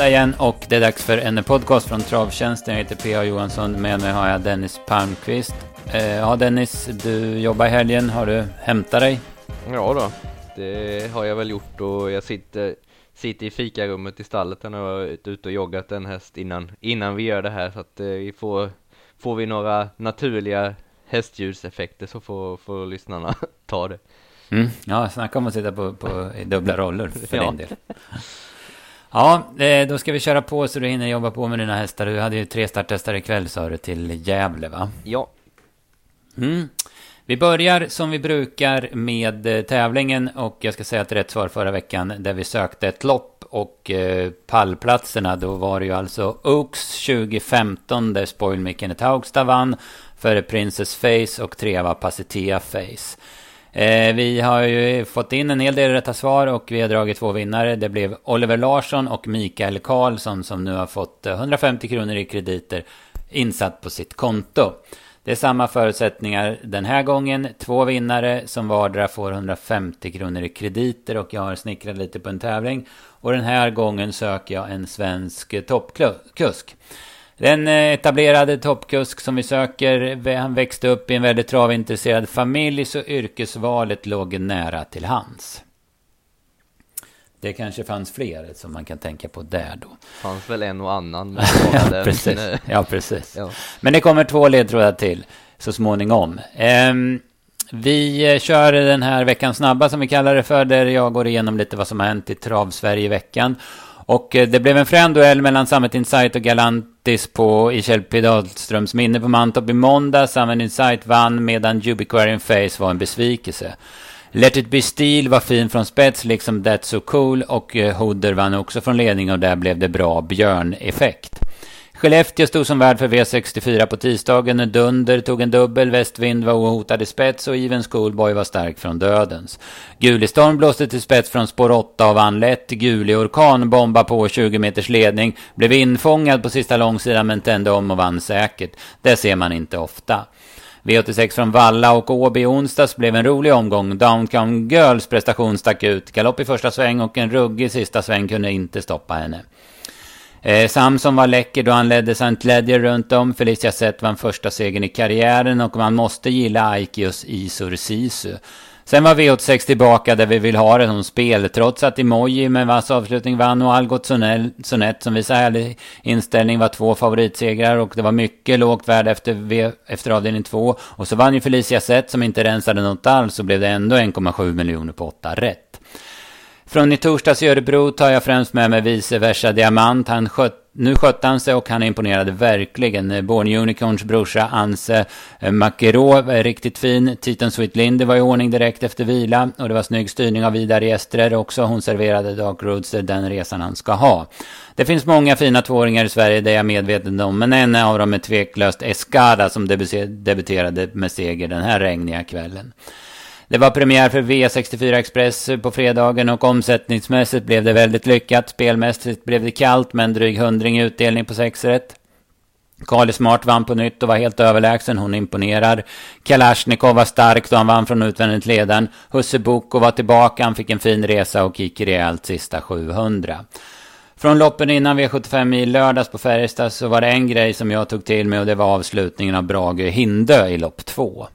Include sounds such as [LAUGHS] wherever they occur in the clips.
måndag igen och det är dags för en podcast från Travtjänsten. Jag heter P.A. Johansson. Med mig har jag Dennis Palmqvist. Eh, ja Dennis, du jobbar i helgen. Har du hämtat dig? Ja då, det har jag väl gjort och jag sitter, sitter i fikarummet i stallet och har varit ute och joggat en häst innan, innan vi gör det här så att eh, vi får, får vi några naturliga hästljuseffekter så får, får lyssnarna [LAUGHS] ta det. Mm. Ja, snacka om att sitta på, på i dubbla roller för ja. din del. [LAUGHS] Ja, eh, då ska vi köra på så du hinner jobba på med dina hästar. Du hade ju tre starthästar ikväll sa du till Gävle va? Ja. Mm. Vi börjar som vi brukar med eh, tävlingen och jag ska säga att rätt svar förra veckan där vi sökte ett lopp och eh, pallplatserna då var det ju alltså Oaks 2015 där Spoil Kenneth Haugstad vann före Princess Face och trea var Pacitea Face. Eh, vi har ju fått in en hel del rätta svar och vi har dragit två vinnare. Det blev Oliver Larsson och Mikael Karlsson som nu har fått eh, 150 kronor i krediter insatt på sitt konto. Det är samma förutsättningar den här gången. Två vinnare som vardera får 150 kronor i krediter och jag har snickrat lite på en tävling. Och den här gången söker jag en svensk toppkusk. Den eh, etablerade toppkusk som vi söker, han växte upp i en väldigt travintresserad familj så yrkesvalet låg nära till hans. Det kanske fanns fler som man kan tänka på där då. Fanns väl en och annan. [LAUGHS] ja, precis. ja, precis. Ja. Men det kommer två ledtrådar till så småningom. Um, vi eh, kör den här veckan snabba som vi kallar det för, där jag går igenom lite vad som har hänt i Trav-Sverige i veckan. Och eh, det blev en frän duell mellan Summit Insight och Galantis på, i Kjell P. Dahlströms minne på Mantorp i måndag. Summit Insight vann medan Jubiquarian Face var en besvikelse. Let It Be Steel var fin från spets, liksom That's So Cool och eh, Hooder vann också från ledning och där blev det bra björneffekt. Skellefteå stod som värd för V64 på tisdagen. Dunder tog en dubbel, Västvind var ohotad i spets och Even Schoolboy var stark från dödens. Gulistorm blåste till spets från spår 8 och vann lätt. Gulig Orkan bombade på 20 meters ledning. Blev infångad på sista långsidan men tände om och vann säkert. Det ser man inte ofta. V86 från Valla och Åby i onsdags blev en rolig omgång. Downcome Girls prestation stack ut. Galopp i första sväng och en ruggig sista sväng kunde inte stoppa henne. Eh, Samson var läcker då han ledde St. Ledger runt om. Felicia Sett vann första segern i karriären och man måste gilla Aikios Isur Sisu. Sen var V86 tillbaka där vi vill ha det som spel. Trots att Emoji med vass avslutning vann och Algot Sonett som visar härlig inställning var två favoritsegrar och det var mycket lågt värde efter, v, efter avdelning två. Och så vann ju Felicia Sett som inte rensade något alls så blev det ändå 1,7 miljoner på åtta rätt. Från i torsdags i Örebro tar jag främst med mig vice versa Diamant. Han sköt, nu skötte han sig och han imponerade verkligen. Born Unicorns brorsa Anse eh, Makero var riktigt fin. Titan Sweet Lindy var i ordning direkt efter vila. Och det var snygg styrning av Vidar Estrer också. Hon serverade Dark Roots eh, den resan han ska ha. Det finns många fina tvååringar i Sverige, det är jag medveten om. Men en av dem är tveklöst Escada som debuterade med seger den här regniga kvällen. Det var premiär för V64 Express på fredagen och omsättningsmässigt blev det väldigt lyckat. Spelmässigt blev det kallt med en dryg hundring i utdelning på 6 rätt. Kali Smart vann på nytt och var helt överlägsen. Hon imponerar. Kalashnikov var stark då han vann från utvändigt ledaren. Husse Boko var tillbaka. Han fick en fin resa och gick rejält sista 700. Från loppen innan V75 i lördags på Färjestad så var det en grej som jag tog till mig och det var avslutningen av Brage Hindö i lopp två.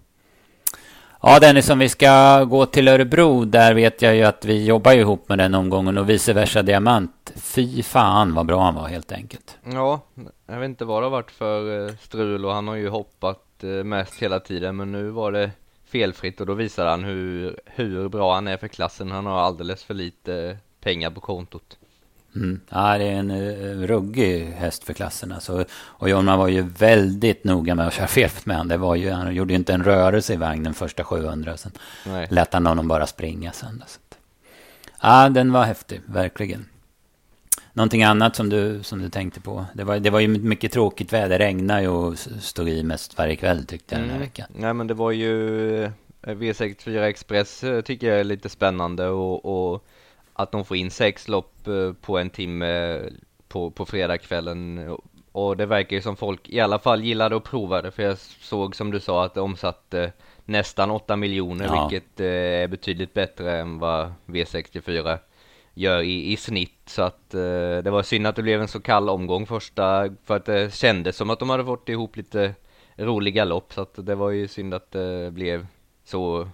Ja, Dennis, om vi ska gå till Örebro, där vet jag ju att vi jobbar ihop med den omgången och vice versa Diamant. Fy fan vad bra han var helt enkelt. Ja, jag vet inte vad det har varit för eh, strul och han har ju hoppat eh, mest hela tiden, men nu var det felfritt och då visar han hur, hur bra han är för klassen. Han har alldeles för lite eh, pengar på kontot. Mm. Ja, det är en uh, ruggig häst för klassen. Alltså. Och Jorma var ju väldigt noga med att köra fel med honom. Det var ju, han gjorde ju inte en rörelse i vagnen första 700. Sen Nej. lät han honom bara springa sen. Så. Ja, den var häftig, verkligen. Någonting annat som du, som du tänkte på? Det var, det var ju mycket tråkigt väder. Det regnade ju och stod i mest varje kväll tyckte jag mm. den här mm. veckan. Nej, men det var ju eh, V64 Express eh, tycker jag är lite spännande och, och att de får in sex lopp eh, på en timme på, på fredagskvällen. Och det verkar ju som folk i alla fall gillade att prova det för jag såg som du sa att det omsatte nästan 8 miljoner ja. vilket eh, är betydligt bättre än vad V64 gör i, i snitt. Så att eh, det var synd att det blev en så kall omgång första för att det kändes som att de hade fått ihop lite roliga lopp. Så att det var ju synd att det blev så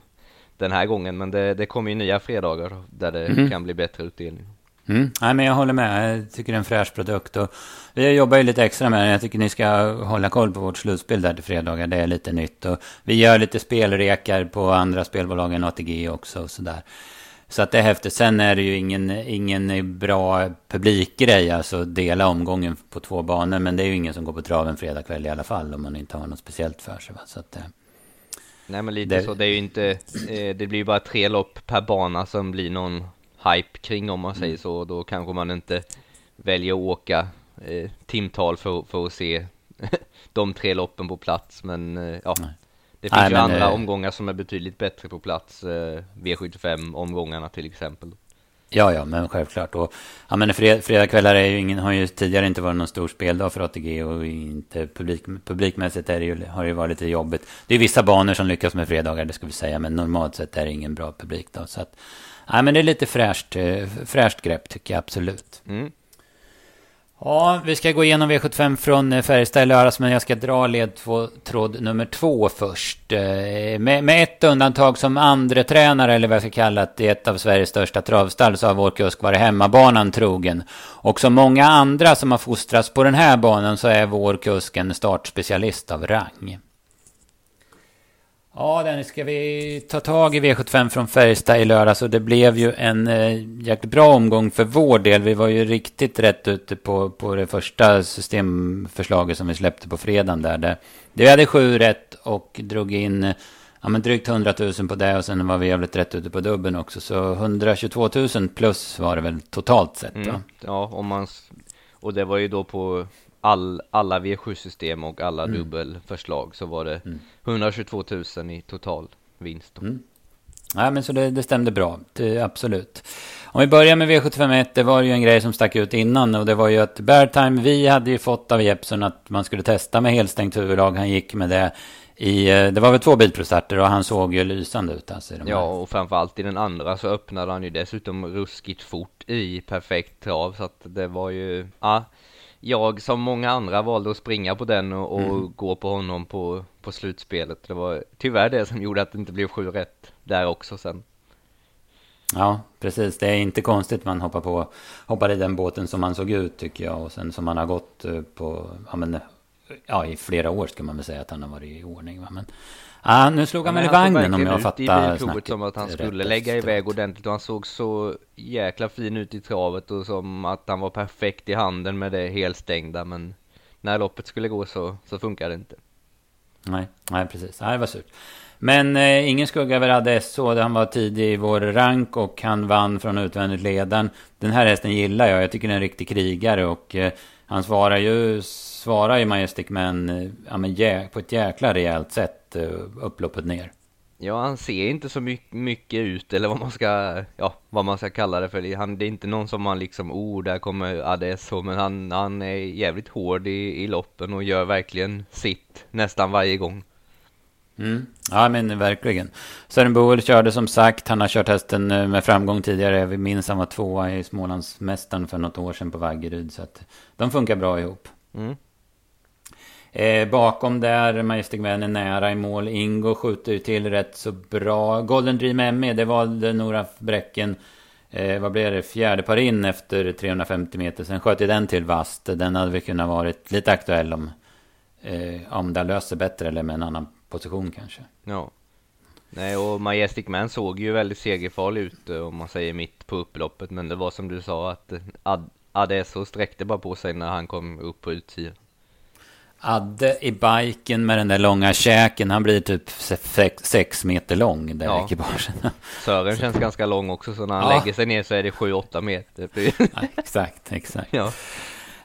den här gången men det, det kommer ju nya fredagar där det mm. kan bli bättre utdelning. Mm. Nej, men jag håller med. Jag tycker det är en fräsch produkt. Och vi jobbar ju lite extra med den. Jag tycker ni ska hålla koll på vårt slutspel där till fredagar. Det är lite nytt. Och vi gör lite spelrekar på andra spelbolag än ATG också. Och sådär. Så att det är häftigt. Sen är det ju ingen, ingen bra publikgrej. Alltså dela omgången på två banor. Men det är ju ingen som går på traven fredag kväll i alla fall. Om man inte har något speciellt för sig. Va? Så att, eh, Nej men lite det... så. Det är ju inte. Eh, det blir ju bara tre lopp per bana som blir någon hype kring om man säger mm. så. Då kanske man inte väljer att åka eh, timtal för, för att se [LAUGHS] de tre loppen på plats. Men eh, ja, Nej. det finns Nej, ju andra eh, omgångar som är betydligt bättre på plats. Eh, V75 omgångarna till exempel. Ja, ja, men självklart. Och, ja, men fred, fredagkvällar är ju ingen, har ju tidigare inte varit någon stor speldag för ATG och inte publik, publikmässigt är det ju, har det ju varit lite jobbigt. Det är vissa banor som lyckas med fredagar, det ska vi säga, men normalt sett är det ingen bra publik då. Så att, ja, men det är lite fräscht, eh, fräscht grepp tycker jag absolut. Mm. Ja, vi ska gå igenom V75 från eh, Färjestad i lördags, men jag ska dra ledtråd nummer två först. Eh, med, med ett undantag som andre tränare eller vad jag ska kalla det, i ett av Sveriges största travstall, så har vår kusk varit hemmabanan trogen. Och som många andra som har fostrats på den här banan så är vår kusk en startspecialist av rang. Ja, Dennis, ska vi ta tag i V75 från Färjestad i lördags? Och det blev ju en eh, jäkligt bra omgång för vår del. Vi var ju riktigt rätt ute på, på det första systemförslaget som vi släppte på fredagen där. Det, vi hade sju rätt och drog in ja, men drygt 100 000 på det. Och sen var vi jävligt rätt ute på dubben också. Så 122 000 plus var det väl totalt sett. Mm. Ja, om man... Och det var ju då på all, alla V7-system och alla mm. dubbelförslag så var det mm. 122 000 i total vinst. Mm. Ja, men så det, det stämde bra, det, absolut. Om vi börjar med V751, det var ju en grej som stack ut innan och det var ju att Beartime, vi hade ju fått av Jeppson att man skulle testa med helstängt huvudlag. Han gick med det i, eh, det var väl två bilprostarter och han såg ju lysande ut alltså. Ja, och framförallt i den andra så öppnade han ju dessutom ruskigt fort i perfekt trav så att det var ju, ja jag som många andra valde att springa på den och, och mm. gå på honom på, på slutspelet. Det var tyvärr det som gjorde att det inte blev sju rätt där också sen. Ja, precis. Det är inte konstigt man hoppar på, hoppar i den båten som man såg ut tycker jag. Och sen som man har gått eh, på, ja men, ja i flera år ska man väl säga att han har varit i ordning. Va? Men Ja, nu slog han väl i vagnen om jag fattar snacket som att han skulle lägga iväg ordentligt och han såg så jäkla fin ut i travet och som att han var perfekt i handen med det helstängda men när loppet skulle gå så, så funkar det inte. Nej, nej precis. Nej, det var surt. Men eh, ingen skugga över Adesso. Han var tidig i vår rank och han vann från utvändigt ledaren. Den här hästen gillar jag. Jag tycker det är en riktig krigare och eh, han svarar ju, svarar ju Majestic Man eh, ja, men, jä, på ett jäkla rejält sätt Eh, upploppet ner. Ja, han ser inte så mycket, mycket ut, eller vad man ska, ja, vad man ska kalla det för. Han, det är inte någon som man liksom, oh, där kommer Adesso, men han, han är jävligt hård i, i loppen och gör verkligen sitt nästan varje gång. Mm. Ja, men verkligen. Sören Boel körde som sagt. Han har kört hästen eh, med framgång tidigare. Vi minns han var tvåa i Smålandsmästaren för något år sedan på Vaggeryd. Så att de funkar bra ihop. Mm. Eh, bakom där, Majestic Man är nära i mål. Ingo skjuter till rätt så bra. Golden Dream ME, det valde Nora Bräcken. Eh, vad blev det? Fjärde par in efter 350 meter. Sen sköt ju den till vast. Den hade väl kunnat varit lite aktuell om, eh, om det löser bättre eller med en annan position kanske. Ja. Nej, och Majestic Man såg ju väldigt segerfarlig ut eh, om man säger mitt på upploppet. Men det var som du sa att eh, Ad Adesso sträckte bara på sig när han kom upp på utsidan. Adde i biken med den där långa käken. Han blir typ sex, sex meter lång, där ja. ekipagen. [LAUGHS] Sören känns ganska lång också, så när han ja. lägger sig ner så är det 7-8 meter. [LAUGHS] ja, exakt, exakt. Ja.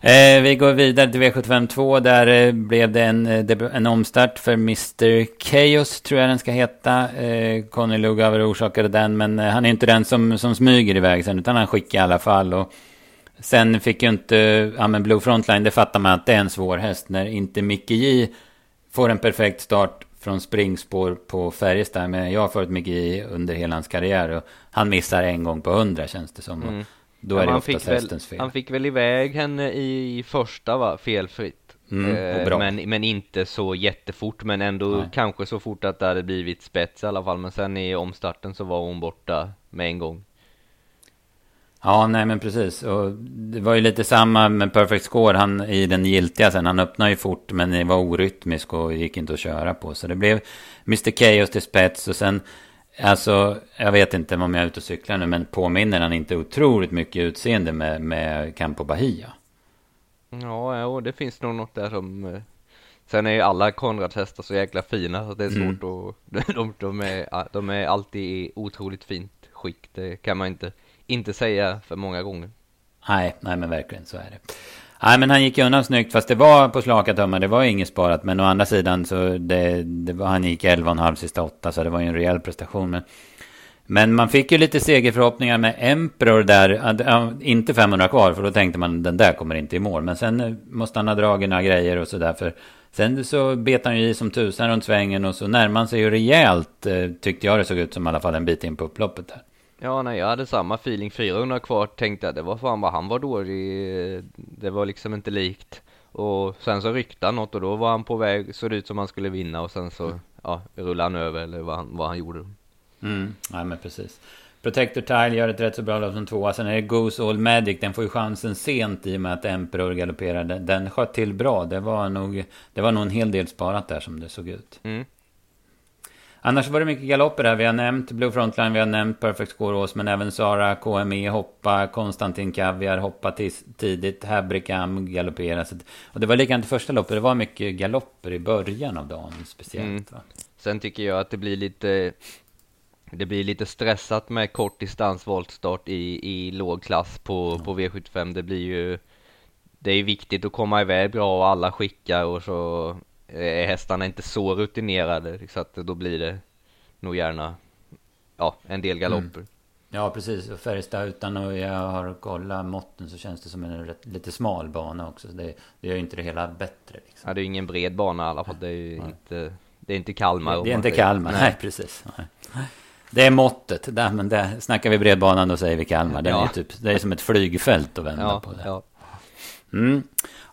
Eh, vi går vidare till V752. Där eh, blev det en, eh, en omstart för Mr. Chaos, tror jag den ska heta. Eh, Conny Lugauer orsakade den, men eh, han är inte den som, som smyger iväg sen, utan han skickar i alla fall. Och Sen fick ju inte, ja men Blue Frontline, det fattar man att det är en svår häst. När inte Micke J får en perfekt start från springspår på Färjestad. Men jag har följt Micke J under hela hans karriär. Och han missar en gång på hundra känns det som. Mm. Då ja, är det oftast hästens fel. Han fick väl iväg henne i första va, felfritt. Mm, eh, men, men inte så jättefort, men ändå Nej. kanske så fort att det hade blivit spets i alla fall. Men sen i omstarten så var hon borta med en gång. Ja, nej men precis. Och det var ju lite samma med Perfect Score han, i den giltiga sen. Han öppnade ju fort men det var orytmisk och gick inte att köra på. Så det blev Mr. Chaos till spets och sen Alltså, jag vet inte om jag är ute och cyklar nu, men påminner han inte otroligt mycket utseende med, med Campo Bahia? Ja, ja, det finns nog något där som... Eh, sen är ju alla Konrads hästar så jäkla fina så det är svårt mm. att... [LAUGHS] De, de, är, de är alltid i otroligt fint skick. Det kan man inte, inte säga för många gånger. Nej, nej men verkligen så är det. Nej, men han gick ju undan snyggt. Fast det var på slaka tummar. Det var inget sparat. Men å andra sidan så det, det var, han gick 11,5 sista 8. Så det var ju en rejäl prestation. Men, men man fick ju lite segerförhoppningar med Emperor där. Inte 500 kvar. För då tänkte man den där kommer inte i mål. Men sen eh, måste han ha dragit några grejer och sådär. För sen så bet han ju i som tusan runt svängen. Och så närmade han sig ju rejält. Eh, tyckte jag det såg ut som i alla fall en bit in på upploppet där. Ja, nej, jag hade samma feeling. 400 kvar tänkte jag, det var fan vad han var dålig. Det var liksom inte likt. Och sen så ryckte han något och då var han på väg, såg det ut som han skulle vinna och sen så, mm. ja, rullade han över eller vad han, vad han gjorde. Mm, nej men precis. Protector Tile gör ett rätt så bra lopp som tvåa. Sen är det Goose All Magic. Den får ju chansen sent i och med att Emperor galopperade. Den sköt till bra. Det var nog, det var nog en hel del sparat där som det såg ut. Mm. Annars var det mycket galopper här. Vi har nämnt Blue Frontline, vi har nämnt Perfect Score men även Sara KME hoppa, Konstantin Kaviar hoppa tidigt, Habrikam galoppera. Och det var likadant i första loppet, det var mycket galopper i början av dagen speciellt. Mm. Sen tycker jag att det blir lite det blir lite stressat med kort distans voltstart i, i låg klass på, mm. på V75. Det blir ju Det är viktigt att komma iväg bra och alla skickar och så är hästarna inte så rutinerade så att då blir det nog gärna ja, en del galopper. Mm. Ja, precis. Och Färjestad utan och jag har kollat måtten så känns det som en rätt, lite smal bana också. Så det, det gör ju inte det hela bättre. Liksom. Ja, det är ingen bred bana i alla fall. Det är ju nej. inte, det är inte Kalmar. Det är inte Kalmar, nej, nej precis. Nej. Det är måttet. Där, men där snackar vi bredbanan då säger vi Kalmar. Den ja. är typ, det är som ett flygfält att vända ja, på. Det. Ja. Mm.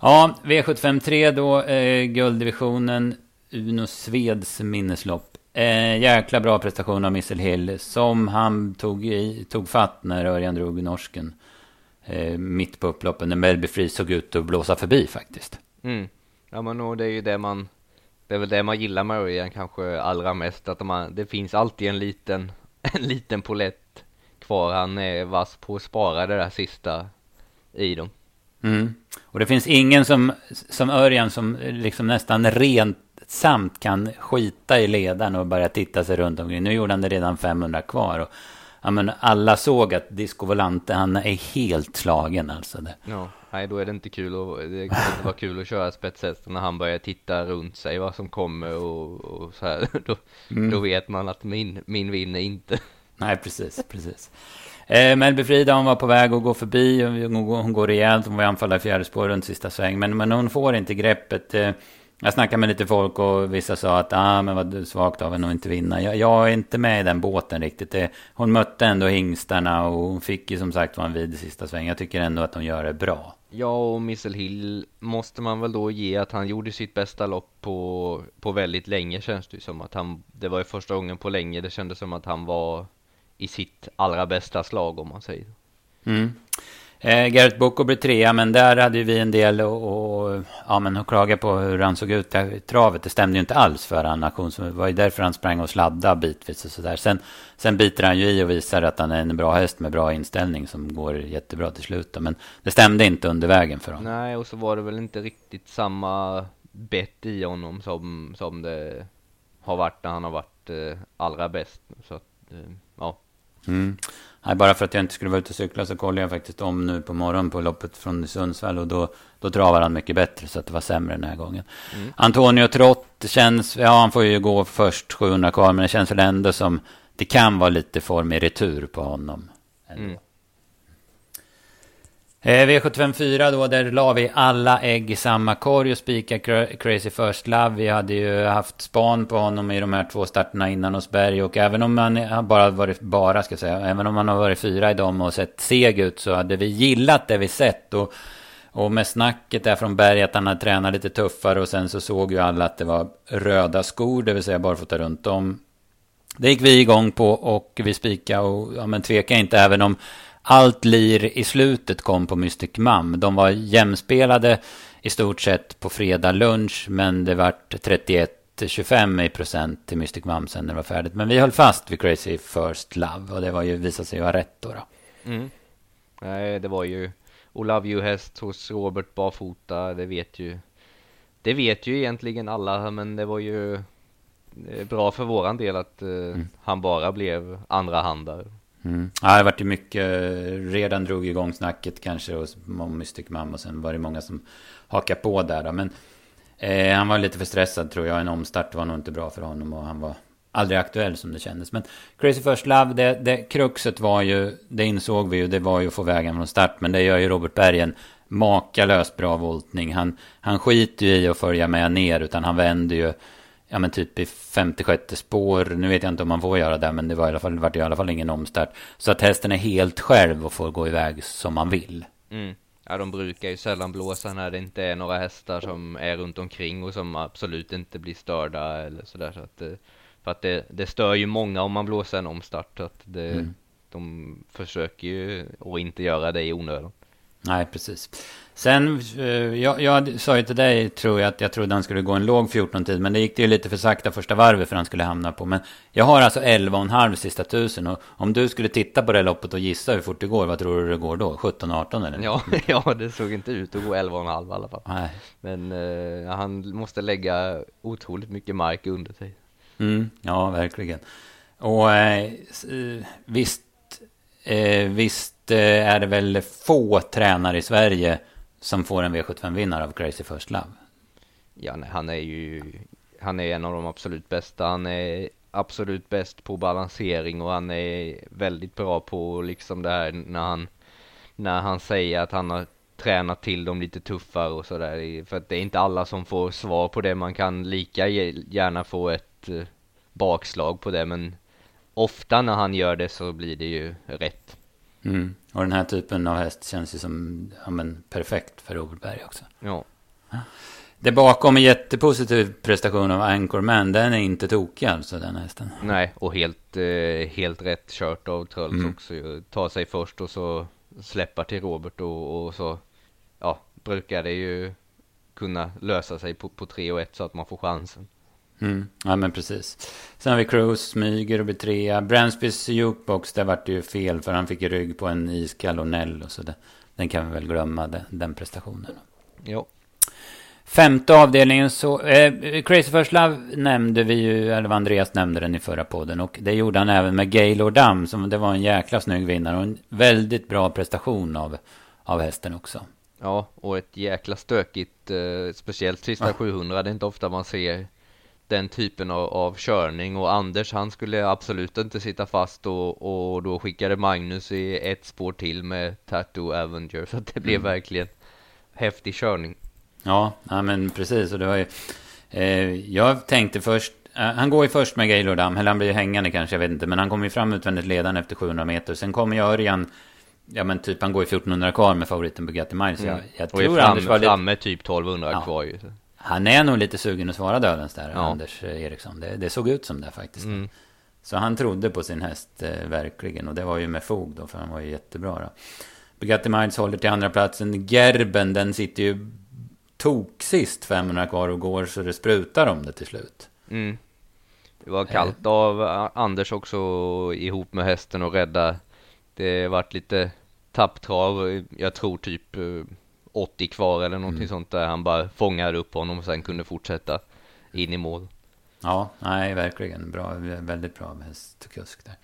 Ja, V75 3 då, eh, gulddivisionen, Uno Sveds minneslopp. Eh, jäkla bra prestation av Missel Hill, som han tog, i, tog fatt när Örjan drog norsken. Eh, mitt på upploppen, när Melby Free såg ut att blåsa förbi faktiskt. Mm. Ja, men och det är ju det man, det är väl det man gillar med Örjan kanske allra mest, att man, det finns alltid en liten, [LAUGHS] en liten polett kvar. Han är vass på att spara det där sista i dem. Mm. Och det finns ingen som, som Örjan som liksom nästan rent samt kan skita i ledaren och börja titta sig runt omkring. Nu gjorde han det redan 500 kvar. Och, ja, men alla såg att Disco Volante, han är helt slagen alltså. Det. Ja, nej då är det inte kul och det kan inte vara kul att köra spetshästen när han börjar titta runt sig vad som kommer och, och så här. [LAUGHS] Då, mm. då vet man att min, min vinner inte. Nej, precis, precis. Eh, Melby Frida hon var på väg att gå förbi. Hon, går rejält. Hon var anfalla i fjärde spår runt sista sväng. Men, men hon får inte greppet. Eh, jag snackade med lite folk och vissa sa att ah, men vad svagt av henne att inte vinna. Jag, jag, är inte med i den båten riktigt. Hon mötte ändå hingstarna och hon fick ju som sagt vara en vid sista sväng. Jag tycker ändå att hon gör det bra. Ja, och Missel Hill måste man väl då ge att han gjorde sitt bästa lopp på, på väldigt länge känns det ju som att han, det var ju första gången på länge det kändes som att han var i sitt allra bästa slag om man säger. Mm. Eh, Garrett Boko blev trea, men där hade vi en del och, och ja, men att klaga på hur han såg ut i travet. Det stämde ju inte alls för han nation. Det var ju därför han sprang och sladdade bitvis och sådär. Sen, sen biter han ju i och visar att han är en bra häst med bra inställning som går jättebra till slut. Men det stämde inte under vägen för honom. Nej, och så var det väl inte riktigt samma bett i honom som, som det har varit när han har varit eh, allra bäst. Så att, eh, ja. Mm. Nej, bara för att jag inte skulle vara ute och cykla så kollade jag faktiskt om nu på morgonen på loppet från Sundsvall och då, då travar han mycket bättre så att det var sämre den här gången. Mm. Antonio Trott känns, ja han får ju gå först 700 kvar men det känns väl ändå som det kan vara lite form i retur på honom. Mm. Eh, V754 då, där la vi alla ägg i samma korg och spikade Crazy First Love. Vi hade ju haft span på honom i de här två starterna innan hos Berg. Och även om man bara varit, bara ska jag säga, även om man har varit fyra i dem och sett seg ut så hade vi gillat det vi sett. Och, och med snacket där från Berg att han hade tränat lite tuffare och sen så såg ju alla att det var röda skor, det vill säga barfota runt om. Det gick vi igång på och vi spikade och ja men tveka inte även om allt lir i slutet kom på Mystic Mum. De var jämspelade i stort sett på fredag lunch, men det vart 31-25 i procent till Mystic Mum sen när det var färdigt. Men vi höll fast vid Crazy First Love och det var ju, visade sig vara rätt då. då. Mm. Nej, det var ju O Love You-häst hos Robert Barfota, det vet ju Det vet ju egentligen alla, men det var ju bra för våran del att uh, mm. han bara blev andra handare. Mm. Ja, det vart ju mycket, redan drog igång snacket kanske om Mystic Mum och sen var det många som hakade på där då. Men eh, han var lite för stressad tror jag, en omstart var nog inte bra för honom och han var aldrig aktuell som det kändes. Men Crazy First Love, det, det kruxet var ju, det insåg vi ju, det var ju att få vägen från start. Men det gör ju Robert Bergen makalöst bra voltning. Han, han skiter ju i att följa med ner utan han vänder ju ja men typ i 56 spår. Nu vet jag inte om man får göra det, men det var i alla fall, vart i alla fall ingen omstart. Så att hästen är helt själv och får gå iväg som man vill. Mm. Ja, de brukar ju sällan blåsa när det inte är några hästar som är runt omkring och som absolut inte blir störda eller sådär. Så att, för att det, det stör ju många om man blåser en omstart. Så att det, mm. de försöker ju att inte göra det i onödan. Nej, precis. Sen, eh, jag, jag sa ju till dig, tror jag, att jag trodde han skulle gå en låg 14-tid. Men det gick det ju lite för sakta första varvet för han skulle hamna på. Men jag har alltså 11,5 sista tusen. Och om du skulle titta på det loppet och gissa hur fort det går, vad tror du det går då? 17-18 eller? Ja, [LAUGHS] ja, det såg inte ut att gå 11,5 i alla fall. Nej. Men eh, han måste lägga otroligt mycket mark under sig. Mm, ja, verkligen. Och eh, visst, eh, visst eh, är det väl få tränare i Sverige som får en V75-vinnare av Crazy First Love. Ja, nej, han är ju han är en av de absolut bästa. Han är absolut bäst på balansering och han är väldigt bra på liksom det här när han när han säger att han har tränat till dem lite tuffare och sådär. För att det är inte alla som får svar på det. Man kan lika gärna få ett eh, bakslag på det men ofta när han gör det så blir det ju rätt. Mm. Och den här typen av häst känns ju som ja, men, perfekt för Robert Berg också. Ja. Det bakom en jättepositiv prestation av Anchorman, den är inte tokig alltså den hästen. Nej, och helt, eh, helt rätt kört av Trölls mm. också. Ta sig först och så släppa till Robert och, och så, ja, brukar det ju kunna lösa sig på, på 3 och 1 så att man får chansen. Mm. Ja men precis. Sen har vi Cruise, smyger och blir trea. Bransbys jukebox, där vart det ju fel för han fick ju rygg på en iskall och Nell och så det, den kan vi väl glömma, den, den prestationen. Jo. Femte avdelningen så, eh, Crazy First Love nämnde vi ju, eller Andreas nämnde den i förra podden. Och det gjorde han även med Gaylord Dam, som det var en jäkla snygg vinnare. Och en väldigt bra prestation av, av hästen också. Ja, och ett jäkla stökigt, eh, speciellt sista ja. 700, det är inte ofta man ser den typen av, av körning och Anders han skulle absolut inte sitta fast och, och då skickade Magnus i ett spår till med Tattoo Avenger så att det blev mm. verkligen häftig körning. Ja, ja men precis och det var ju eh, Jag tänkte först eh, han går ju först med Gaylord Dam, eller han blir ju hängande kanske, jag vet inte. Men han kommer ju fram utvändigt ledande efter 700 meter. Sen kommer ju Örjan, ja men typ han går ju 1400 kvar med favoriten Bugatti Miles. Mm. Jag, jag tror och är fram, Anders var lite... framme typ 1200 ja. kvar ju. Han är nog lite sugen att svara dödens där, ja. Anders Eriksson. Det, det, såg ut som det faktiskt. Mm. Så han trodde på sin häst eh, verkligen. Och det var ju med fog då, för han var ju jättebra då. Bugatti Miles håller till andra platsen. Gerben, den sitter ju tok sist 500 kvar och går så det sprutar om det till slut. Mm. Det var kallt av Anders också ihop med hästen och rädda. Det vart lite tapptrav. Jag tror typ eh, 80 kvar eller någonting mm. sånt där. Han bara fångade upp honom och sen kunde fortsätta in i mål. Ja, nej, verkligen bra. Väldigt bra hästkusk där.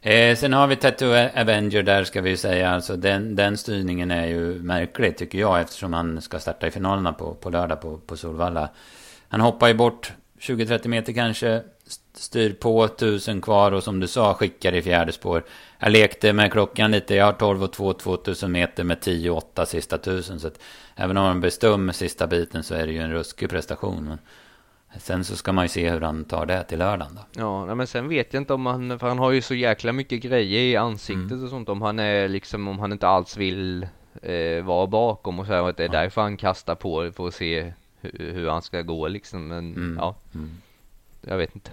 Eh, sen har vi Tattoo Avenger där ska vi säga. Alltså den, den styrningen är ju märklig tycker jag. Eftersom han ska starta i finalerna på, på lördag på, på Solvalla. Han hoppar ju bort 20-30 meter kanske. Styr på tusen kvar och som du sa skickar i fjärde spår. Jag lekte med klockan lite. Jag har 12 och 2 2000 meter med 10 och 8 sista tusen. Så att även om man blir stum sista biten så är det ju en ruskig prestation. Men sen så ska man ju se hur han tar det till lördagen då. Ja, men sen vet jag inte om han, för han har ju så jäkla mycket grejer i ansiktet mm. och sånt. Om han är liksom, om han inte alls vill eh, vara bakom och så att det är ja. därför han kastar på för att se hur, hur han ska gå liksom. Men mm. ja, mm. Jag vet inte.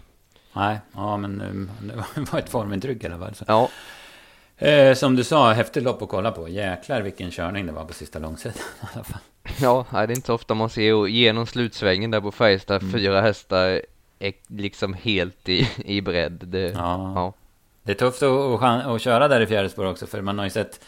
Nej, ja men eh, [LAUGHS] det var ett formintryck i alla fall. Så. Ja. Eh, som du sa, häftigt lopp att kolla på. Jäklar vilken körning det var på sista långsidan [LAUGHS] i alla fall. Ja, det är inte så ofta man ser genom slutsvängen där på Färjestad, mm. fyra hästar är liksom helt i, i bredd. Det, ja. ja. det är tufft att, att, att köra där i fjärde spår också, för man har ju sett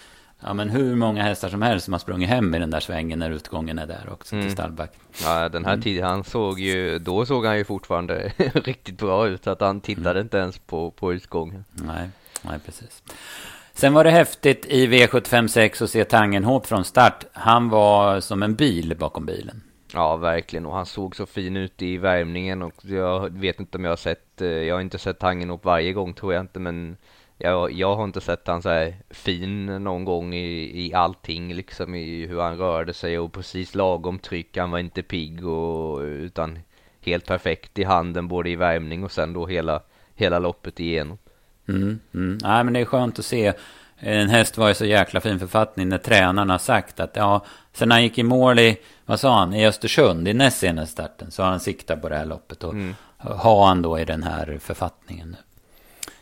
ja, men hur många hästar som helst som har sprungit hem i den där svängen när utgången är där också mm. till stallback. Ja, den här mm. tiden, han såg ju, då såg han ju fortfarande [LAUGHS] riktigt bra ut, så att han tittade mm. inte ens på, på utgången. Nej, nej precis. Sen var det häftigt i V756 att se Tangenhop från start. Han var som en bil bakom bilen. Ja, verkligen. Och han såg så fin ut i värmningen och jag vet inte om jag har sett, eh, jag har inte sett Tangenhop varje gång tror jag inte, men jag, jag har inte sett han så här fin någon gång i, i allting liksom i hur han rörde sig och precis lagom tryck. Han var inte pigg och utan helt perfekt i handen både i värmning och sen då hela, hela loppet igenom. Mm, mm. Nej men det är skönt att se. En häst var i så jäkla fin författning när tränarna har sagt att ja, sen han gick i mål i, vad sa han, i Östersund i näst senaste starten så har han siktat på det här loppet och mm. har han då i den här författningen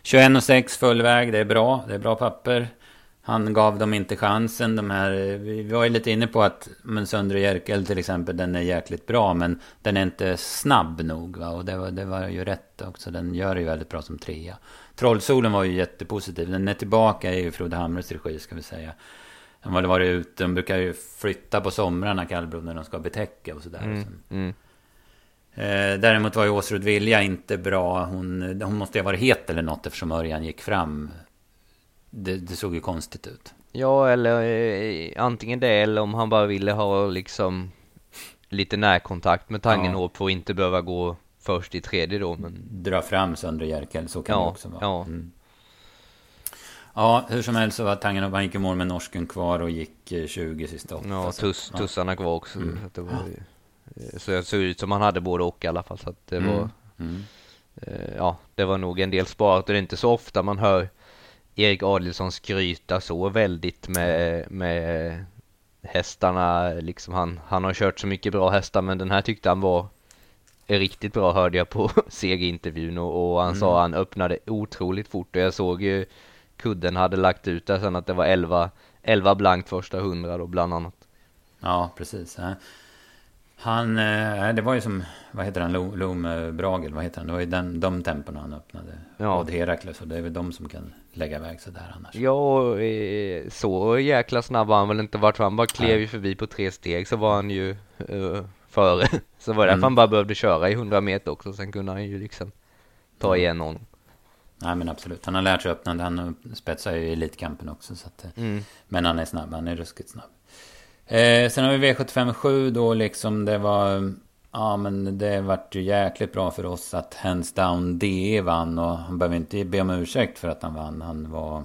nu. 21 och 6 fullväg, det är bra. Det är bra papper. Han gav dem inte chansen. De här, vi var ju lite inne på att men Söndre Jerkel till exempel, den är jäkligt bra. Men den är inte snabb nog. Va? Och det var, det var ju rätt också. Den gör det ju väldigt bra som trea. Trollsolen var ju jättepositiv. Den är tillbaka i Frode Hamres regi ska vi säga. De har varit ute, de brukar ju flytta på somrarna kallblod när de ska betäcka och sådär. Mm, mm. Eh, däremot var ju Åsrud Vilja inte bra. Hon, hon måste ju ha varit het eller något eftersom Örjan gick fram. Det, det såg ju konstigt ut. Ja, eller eh, antingen det eller om han bara ville ha liksom lite närkontakt med Tangenhop ja. för att inte behöva gå först i tredje då. Men... Dra fram Söndre Jerkel, så kan ja, det också vara. Ja. Mm. ja, hur som helst så var Tangenhop, han gick i mål med norsken kvar och gick 20 eh, sista åtta. Ja, tuss, tussarna kvar också. Mm. Så det var ju... Eh, så det såg ut som han hade både och i alla fall. Så att det mm. var, mm. Eh, ja, det var nog en del sparat och det är inte så ofta man hör Erik Adelsson skryta så väldigt med, med hästarna. Liksom han, han har kört så mycket bra hästar men den här tyckte han var riktigt bra hörde jag på [LAUGHS] segerintervjun och, och han mm. sa han öppnade otroligt fort och jag såg ju kudden hade lagt ut där sen att det var 11, 11 blankt första hundra då bland annat. Ja, precis. Han, eh, det var ju som, vad heter han, Lom Bragel, vad heter han? Det var ju den, de temporna han öppnade. Ja. Och Herakles, och det är väl de som kan lägga iväg sådär annars. Ja, eh, så jäkla snabb har han väl inte varit, för han bara klev ju förbi på tre steg så var han ju uh, före. [LAUGHS] Så var det mm. därför han bara behövde köra i 100 meter också, sen kunde han ju liksom ta igen honom. Nej men absolut, han har lärt sig öppna, han spetsar ju i Elitkampen också. Så att, mm. Men han är snabb, han är ruskigt snabb. Eh, sen har vi V75 7 då liksom det var... Ja men det vart ju jäkligt bra för oss att Hands Down DE vann och han behöver inte be om ursäkt för att han vann. Han var,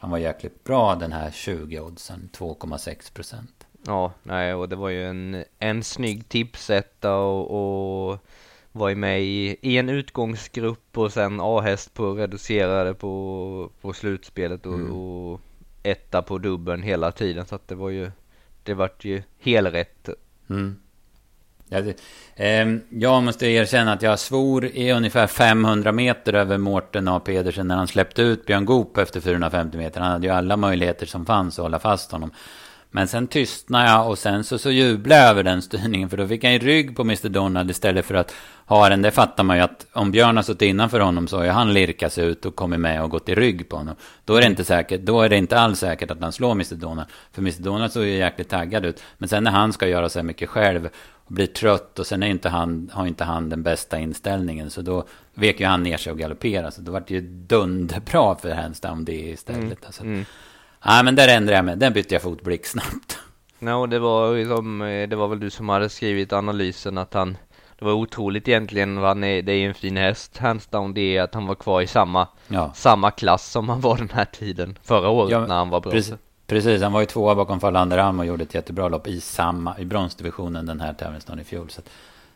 han var jäkligt bra den här 20-oddsen, 2,6 procent. Ja, nej och det var ju en, en snygg tipsetta och, och var ju med i, i en utgångsgrupp och sen A-häst på reducerade på, på slutspelet och, mm. och etta på dubbeln hela tiden så att det var ju det vart ju helrätt. Mm. Ja, eh, jag måste erkänna att jag svor i ungefär 500 meter över Mårten A. Pedersen när han släppte ut Björn Goop efter 450 meter. Han hade ju alla möjligheter som fanns att hålla fast honom. Men sen tystnade jag och sen så, så jublade jag över den styrningen. För då fick han ju rygg på Mr Donald istället för att ha den. Det fattar man ju att om Björn har suttit innanför honom så har ju han lirkat sig ut och kommit med och gått i rygg på honom. Då är det inte säkert, då är det inte alls säkert att han slår Mr Donald. För Mr Donald såg ju jäkligt taggad ut. Men sen när han ska göra så här mycket själv och blir trött och sen är inte han, har inte han den bästa inställningen. Så då vek ju han ner sig och galopperade. Så då var det ju dunderbra för Hands Down det istället. Mm. Alltså. Mm. Nej, men där ändrade jag mig. Den bytte jag fot blixtsnabbt. No, det var, liksom, det var väl du som hade skrivit analysen att han det var otroligt egentligen, han är, det är en fin häst, hands down, det är att han var kvar i samma, ja. samma klass som han var den här tiden förra året ja, när han var bra. Precis, precis, han var ju tvåa bakom Falanderam och gjorde ett jättebra lopp i samma, i bronsdivisionen den här tävlingsdagen i fjol. Så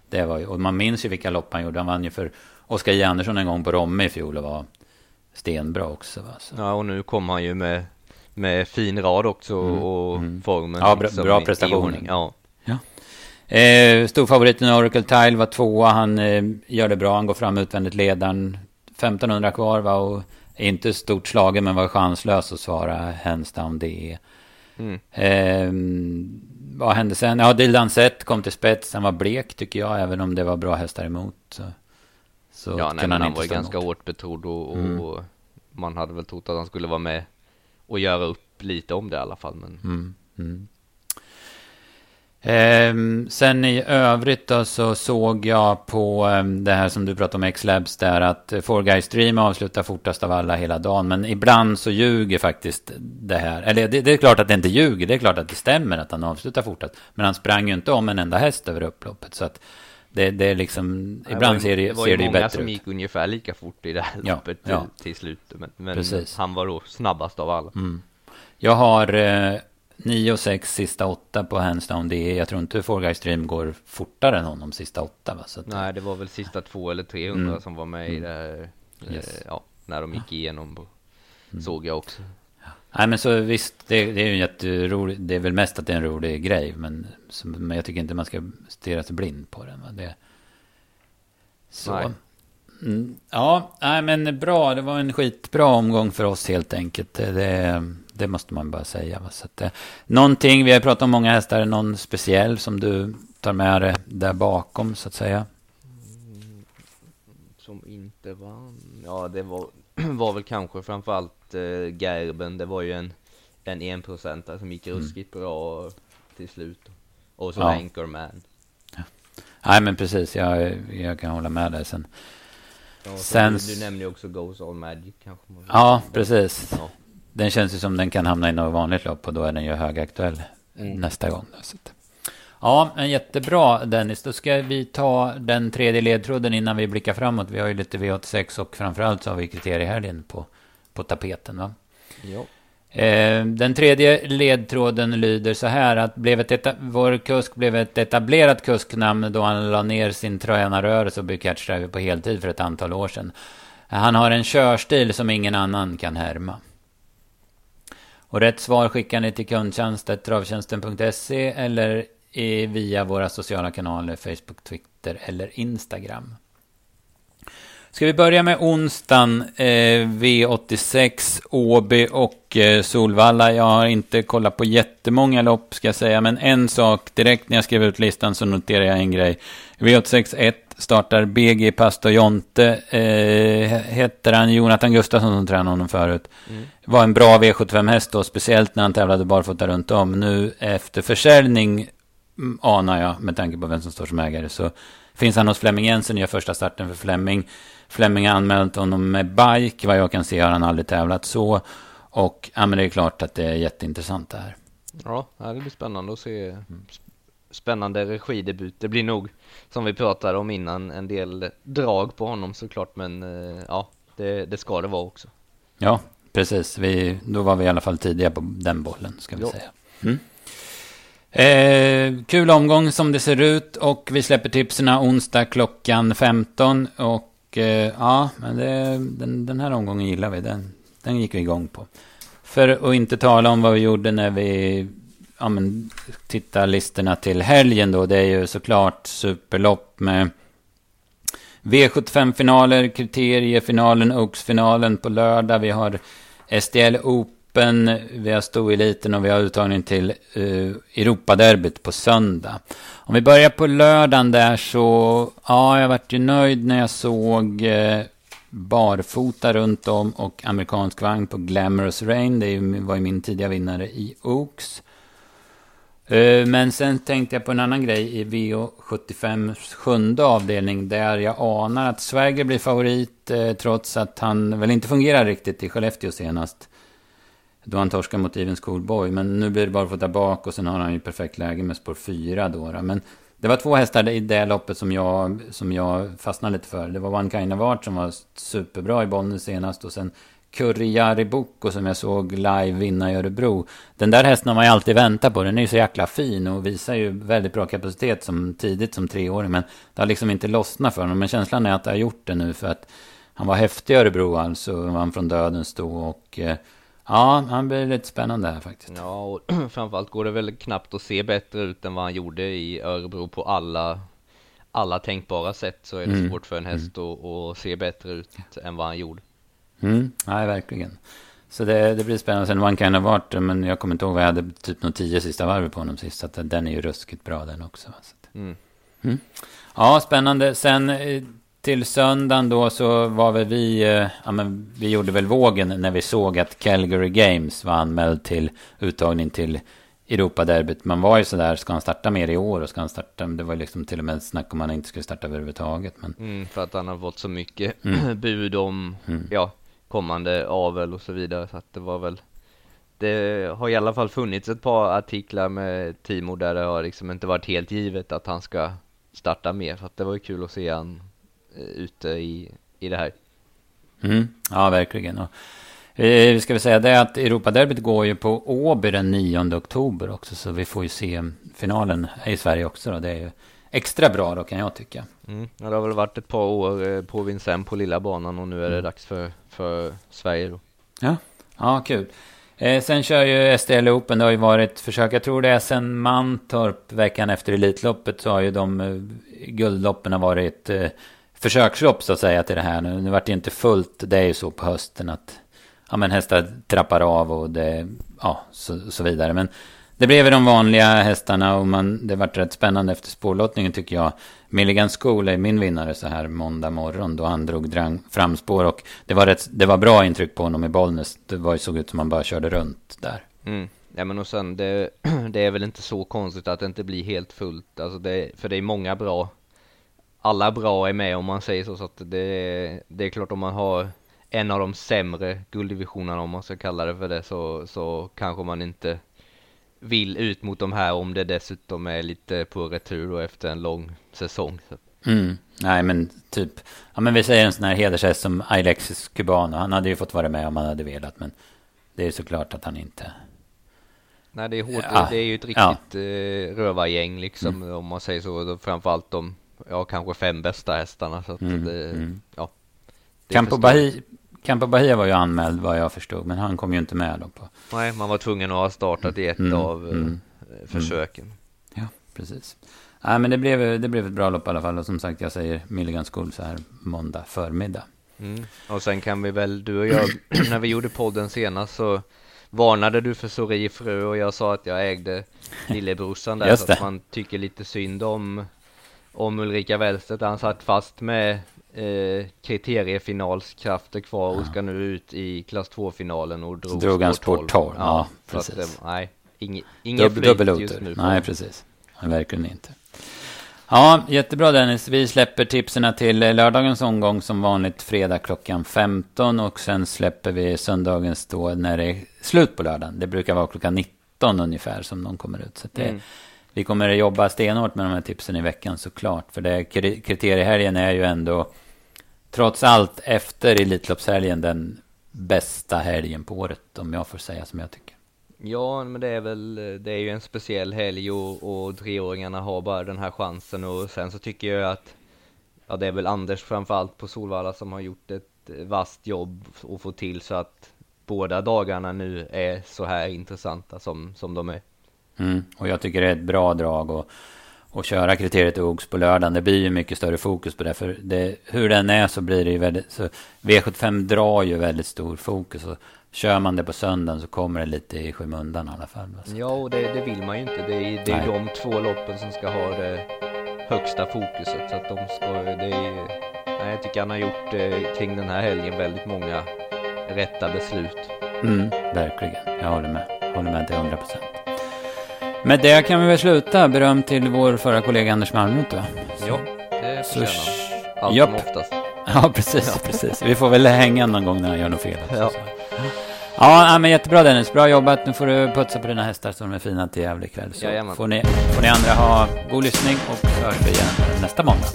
det var ju, och man minns ju vilka lopp han gjorde, han vann ju för Oskar J. Andersson en gång på Romme i fjol och var stenbra också. Va? Så. Ja, och nu kom han ju med, med fin rad också mm. och mm. formen. Ja, bra, bra prestation. Ja. ja. Eh, Storfavoriten Oracle Tile var tvåa. Han eh, gör det bra. Han går fram utvändigt ledaren. 1500 kvar va? och inte stort slagen men var chanslös att svara hands down det. Mm. Eh, vad hände sen? Ja, Dylan Sett kom till spets. Han var blek tycker jag, även om det var bra hästar emot. Så. Så ja, nej, men han var ganska hårt betrodd och, och mm. man hade väl trott att han skulle vara med och göra upp lite om det i alla fall. Men... Mm. Mm. Eh, sen i övrigt då så såg jag på eh, det här som du pratade om X-Labs där att Four Guys Stream avslutar fortast av alla hela dagen. Men ibland så ljuger faktiskt det här. Eller det, det, är klart att det inte ljuger. Det är klart att det stämmer att han avslutar fortast. Men han sprang ju inte om en enda häst över upploppet. Så att det, det är liksom, det ibland ju, ser det, ser det ju bättre ut. Det var många som gick ungefär lika fort i det här ja, loppet ja. till, slut. Men, men han var då snabbast av alla. Mm. Jag har eh, 9 och 6 sista åtta på Handsdown. Det är, jag tror inte Four Guys Dream går fortare än honom sista åtta. Va? Så att, Nej, det var väl sista två eller 300 mm. som var med i mm. det här. Eh, yes. Ja, när de gick igenom. På, mm. Såg jag också. Nej men så visst, det, det är ju jätteroligt. Det är väl mest att det är en rolig grej. Men, så, men jag tycker inte man ska stirra sig blind på den. Va? Det, så. Nej. Mm, ja, nej men bra. Det var en skitbra omgång för oss helt enkelt. Det, det måste man bara säga. Va? Så att, någonting, vi har pratat om många hästar. Någon speciell som du tar med dig där bakom så att säga? Som inte vann? Ja, det var, [CLEARS THROAT] var väl kanske framförallt eh, Gerben, det var ju en, en enprocentare som gick mm. ruskigt mm. bra till slut. Och så ja. Anchorman. Ja. Nej men precis, jag, jag kan hålla med dig sen. Ja, sen du, du nämnde ju också Goes All Magic kanske. Ja, precis. Ja. Den känns ju som den kan hamna i något vanligt lopp och då är den ju högaktuell mm. nästa gång. Så att. Ja, men jättebra Dennis. Då ska vi ta den tredje ledtråden innan vi blickar framåt. Vi har ju lite V86 och framförallt så har vi kriteriehelgen på på tapeten. Va? Ja. Eh, den tredje ledtråden lyder så här att blev ett vår kusk blev ett etablerat kusknamn då han la ner sin tränarrörelse och blev catchdriver på heltid för ett antal år sedan. Han har en körstil som ingen annan kan härma. Och rätt svar skickar ni till kundtjänsten travtjänsten.se eller via våra sociala kanaler Facebook, Twitter eller Instagram. Ska vi börja med onsdagen, eh, V86, Åby och eh, Solvalla. Jag har inte kollat på jättemånga lopp ska jag säga, men en sak direkt när jag skrev ut listan så noterade jag en grej. V86 1 startar BG Pastor Jonte, eh, heter han Jonathan Gustafsson som tränade honom förut. Mm. Var en bra V75-häst då, speciellt när han tävlade barfota runt om. Nu efter försäljning anar jag, med tanke på vem som står som ägare, så finns han hos Flemming Jensen gör första starten för Flemming. Flemming har anmält honom med bike. Vad jag kan se har han aldrig tävlat så. Och ja, men det är klart att det är jätteintressant det här. Ja, det blir spännande att se. Spännande regidebut. Det blir nog, som vi pratade om innan, en del drag på honom såklart. Men eh, ja, det, det ska det vara också. Ja, precis. Vi, då var vi i alla fall tidiga på den bollen, ska vi jo. säga. Mm. Eh, kul omgång som det ser ut och vi släpper tipsen onsdag klockan 15. Och eh, ja, men det, den, den här omgången gillar vi. Den, den gick vi igång på. För att inte tala om vad vi gjorde när vi ja, men, tittar listorna till helgen då. Det är ju såklart superlopp med V75-finaler, kriteriefinalen, Oaks-finalen på lördag. Vi har SDL Open, vi har Stoeliten och vi har uttagning till uh, Europaderbyt på söndag. Om vi börjar på lördagen där så, ja, jag vart ju nöjd när jag såg uh, barfota runt om och amerikansk vagn på Glamorous Rain. Det var ju min tidiga vinnare i Oaks. Eh, men sen tänkte jag på en annan grej i VO75 sjunde avdelning där jag anar att Sverige blir favorit trots att han väl inte fungerar riktigt i Skellefteå senast. Då han torskar mot Even Schoolboy. Men nu blir det bara att få där bak och sen har han ju perfekt läge med spår 4 då. då. Men det var två hästar i det loppet som jag, som jag fastnade lite för. Det var One Kind of Art som var superbra i Bollnäs senast. Och sen Kurrijari Boko som jag såg live vinna i Örebro. Den där hästen har man ju alltid väntat på. Den är ju så jäkla fin och visar ju väldigt bra kapacitet som tidigt som treåring. Men det har liksom inte lossnat för honom. Men känslan är att det har gjort det nu för att han var häftig i Örebro alltså. Han från döden stod och eh, ja, han blir lite spännande här faktiskt. Ja, och [CLEARS THROAT] framförallt går det väl knappt att se bättre ut än vad han gjorde i Örebro på alla alla tänkbara sätt så är det mm. svårt för en häst mm. att, att se bättre ut än vad han gjorde. Mm, nej, verkligen. Så det, det blir spännande. Sen One Kind of Art, men jag kommer inte ihåg vad jag hade typ någon tio sista varv på honom sist. Så att den är ju ruskigt bra den också. Mm. Mm. Ja, spännande. Sen eh, till söndagen då så var väl vi, eh, ja men vi gjorde väl vågen när vi såg att Calgary Games var anmäld till uttagning till Europaderbyt. Man var ju sådär, ska han starta mer i år och ska han starta, det var liksom till och med snack om han inte skulle starta överhuvudtaget. Men... Mm, för att han har fått så mycket mm. [CLEARS THROAT] bud om, mm. ja, kommande avel och så vidare. Så att det var väl det har i alla fall funnits ett par artiklar med Timo där det har liksom inte varit helt givet att han ska starta mer. Så att det var ju kul att se han ute i, i det här. Mm, ja, verkligen. Och, eh, vi ska väl säga det att Europaderbyt går ju på Åby den 9 oktober också. Så vi får ju se finalen i Sverige också. Då. Det är ju extra bra då kan jag tycka. Mm. Ja, det har väl varit ett par år eh, på Vincennes på lilla banan och nu är det mm. dags för, för Sverige då. Ja, ja kul. Eh, sen kör ju STL Open, det har ju varit försök, jag tror det är sen Mantorp veckan efter Elitloppet så har ju de eh, guldloppen varit eh, försökslopp så att säga till det här. Nu, nu vart det inte fullt, det är ju så på hösten att ja, men hästar trappar av och det, ja, så, så vidare. Men det blev ju de vanliga hästarna och man, det vart rätt spännande efter spårlottningen tycker jag. Milligan School är min vinnare så här måndag morgon då han drog drang, framspår och det var, rätt, det var bra intryck på honom i Bollnäs. Det var, såg ut som han bara körde runt där. Mm. Ja men och sen det, [CLEARS THROAT] det är väl inte så konstigt att det inte blir helt fullt. Alltså det, för det är många bra. Alla bra är med om man säger så. Så att det, det är klart om man har en av de sämre gulddivisionerna om man ska kalla det för det så, så kanske man inte vill ut mot de här om det dessutom är lite på retur då efter en lång säsong. Mm. Nej men typ, ja men vi säger en sån här hedershäst som Alexis Cubano. Han hade ju fått vara med om han hade velat men det är såklart att han inte... Nej det är hårt, ja. det är ju ett riktigt ja. Eh, rövargäng liksom mm. om man säger så. Framförallt de, ja kanske fem bästa hästarna så mm. det, mm. ja. Campo Bahia, Campo Bahia var ju anmäld vad jag förstod men han kom ju inte med då på... Nej, man var tvungen att ha startat i ett mm, av eh, mm, försöken. Mm. Ja, precis. Nej, men det blev, det blev ett bra lopp i alla fall. Och som sagt, jag säger Milligan School så här måndag förmiddag. Mm. Och sen kan vi väl, du och jag, [CLEARS THROAT] när vi gjorde podden senast så varnade du för Sori Frö och jag sa att jag ägde [LAUGHS] lillebrorsan där. så att man tycker lite synd om, om Ulrika Wellstedt. Han satt fast med eh, kriteriefinalskrafter kvar och ska nu ut i klass 2-finalen och drog, drog han sport 12. Ja, ja precis. Att, nej, inget, inget flyt just nu. Nej, precis. Verkligen inte. Ja, jättebra Dennis. Vi släpper tipsen till lördagens omgång som vanligt fredag klockan 15 och sen släpper vi söndagens då när det är slut på lördagen. Det brukar vara klockan 19 ungefär som de kommer ut. Så det, mm. Vi kommer att jobba stenhårt med de här tipsen i veckan såklart. För det kriteriehelgen är ju ändå trots allt efter Elitloppshelgen den bästa helgen på året om jag får säga som jag tycker. Ja, men det är väl, det är ju en speciell helg och, och treåringarna har bara den här chansen och sen så tycker jag att ja, det är väl Anders framförallt på Solvalla som har gjort ett vasst jobb och få till så att båda dagarna nu är så här intressanta som, som de är. Mm, och jag tycker det är ett bra drag och och köra kriteriet OGS på lördagen. Det blir ju mycket större fokus på det. För det, hur den är så blir det ju väldigt... Så V75 drar ju väldigt stor fokus. Och kör man det på söndagen så kommer det lite i skymundan i alla fall. Ja, och det, det vill man ju inte. Det är, det är de två loppen som ska ha det högsta fokuset. Så att de ska... Det är, nej, jag tycker han har gjort eh, kring den här helgen väldigt många rätta beslut. Mm, verkligen. Jag håller med. Jag håller med till 100 procent. Med det kan vi väl sluta. Beröm till vår förra kollega Anders Malmrot va? Ja, det förtjänar. Allt som oftast. [LAUGHS] Ja, precis, ja. precis. Vi får väl hänga någon gång när han gör något fel. Ja. Ja, men jättebra Dennis. Bra jobbat. Nu får du putsa på dina hästar så de är fina till Gävle ikväll. Så får ni, får ni andra ha god lyssning och så hörs vi igen nästa måndag.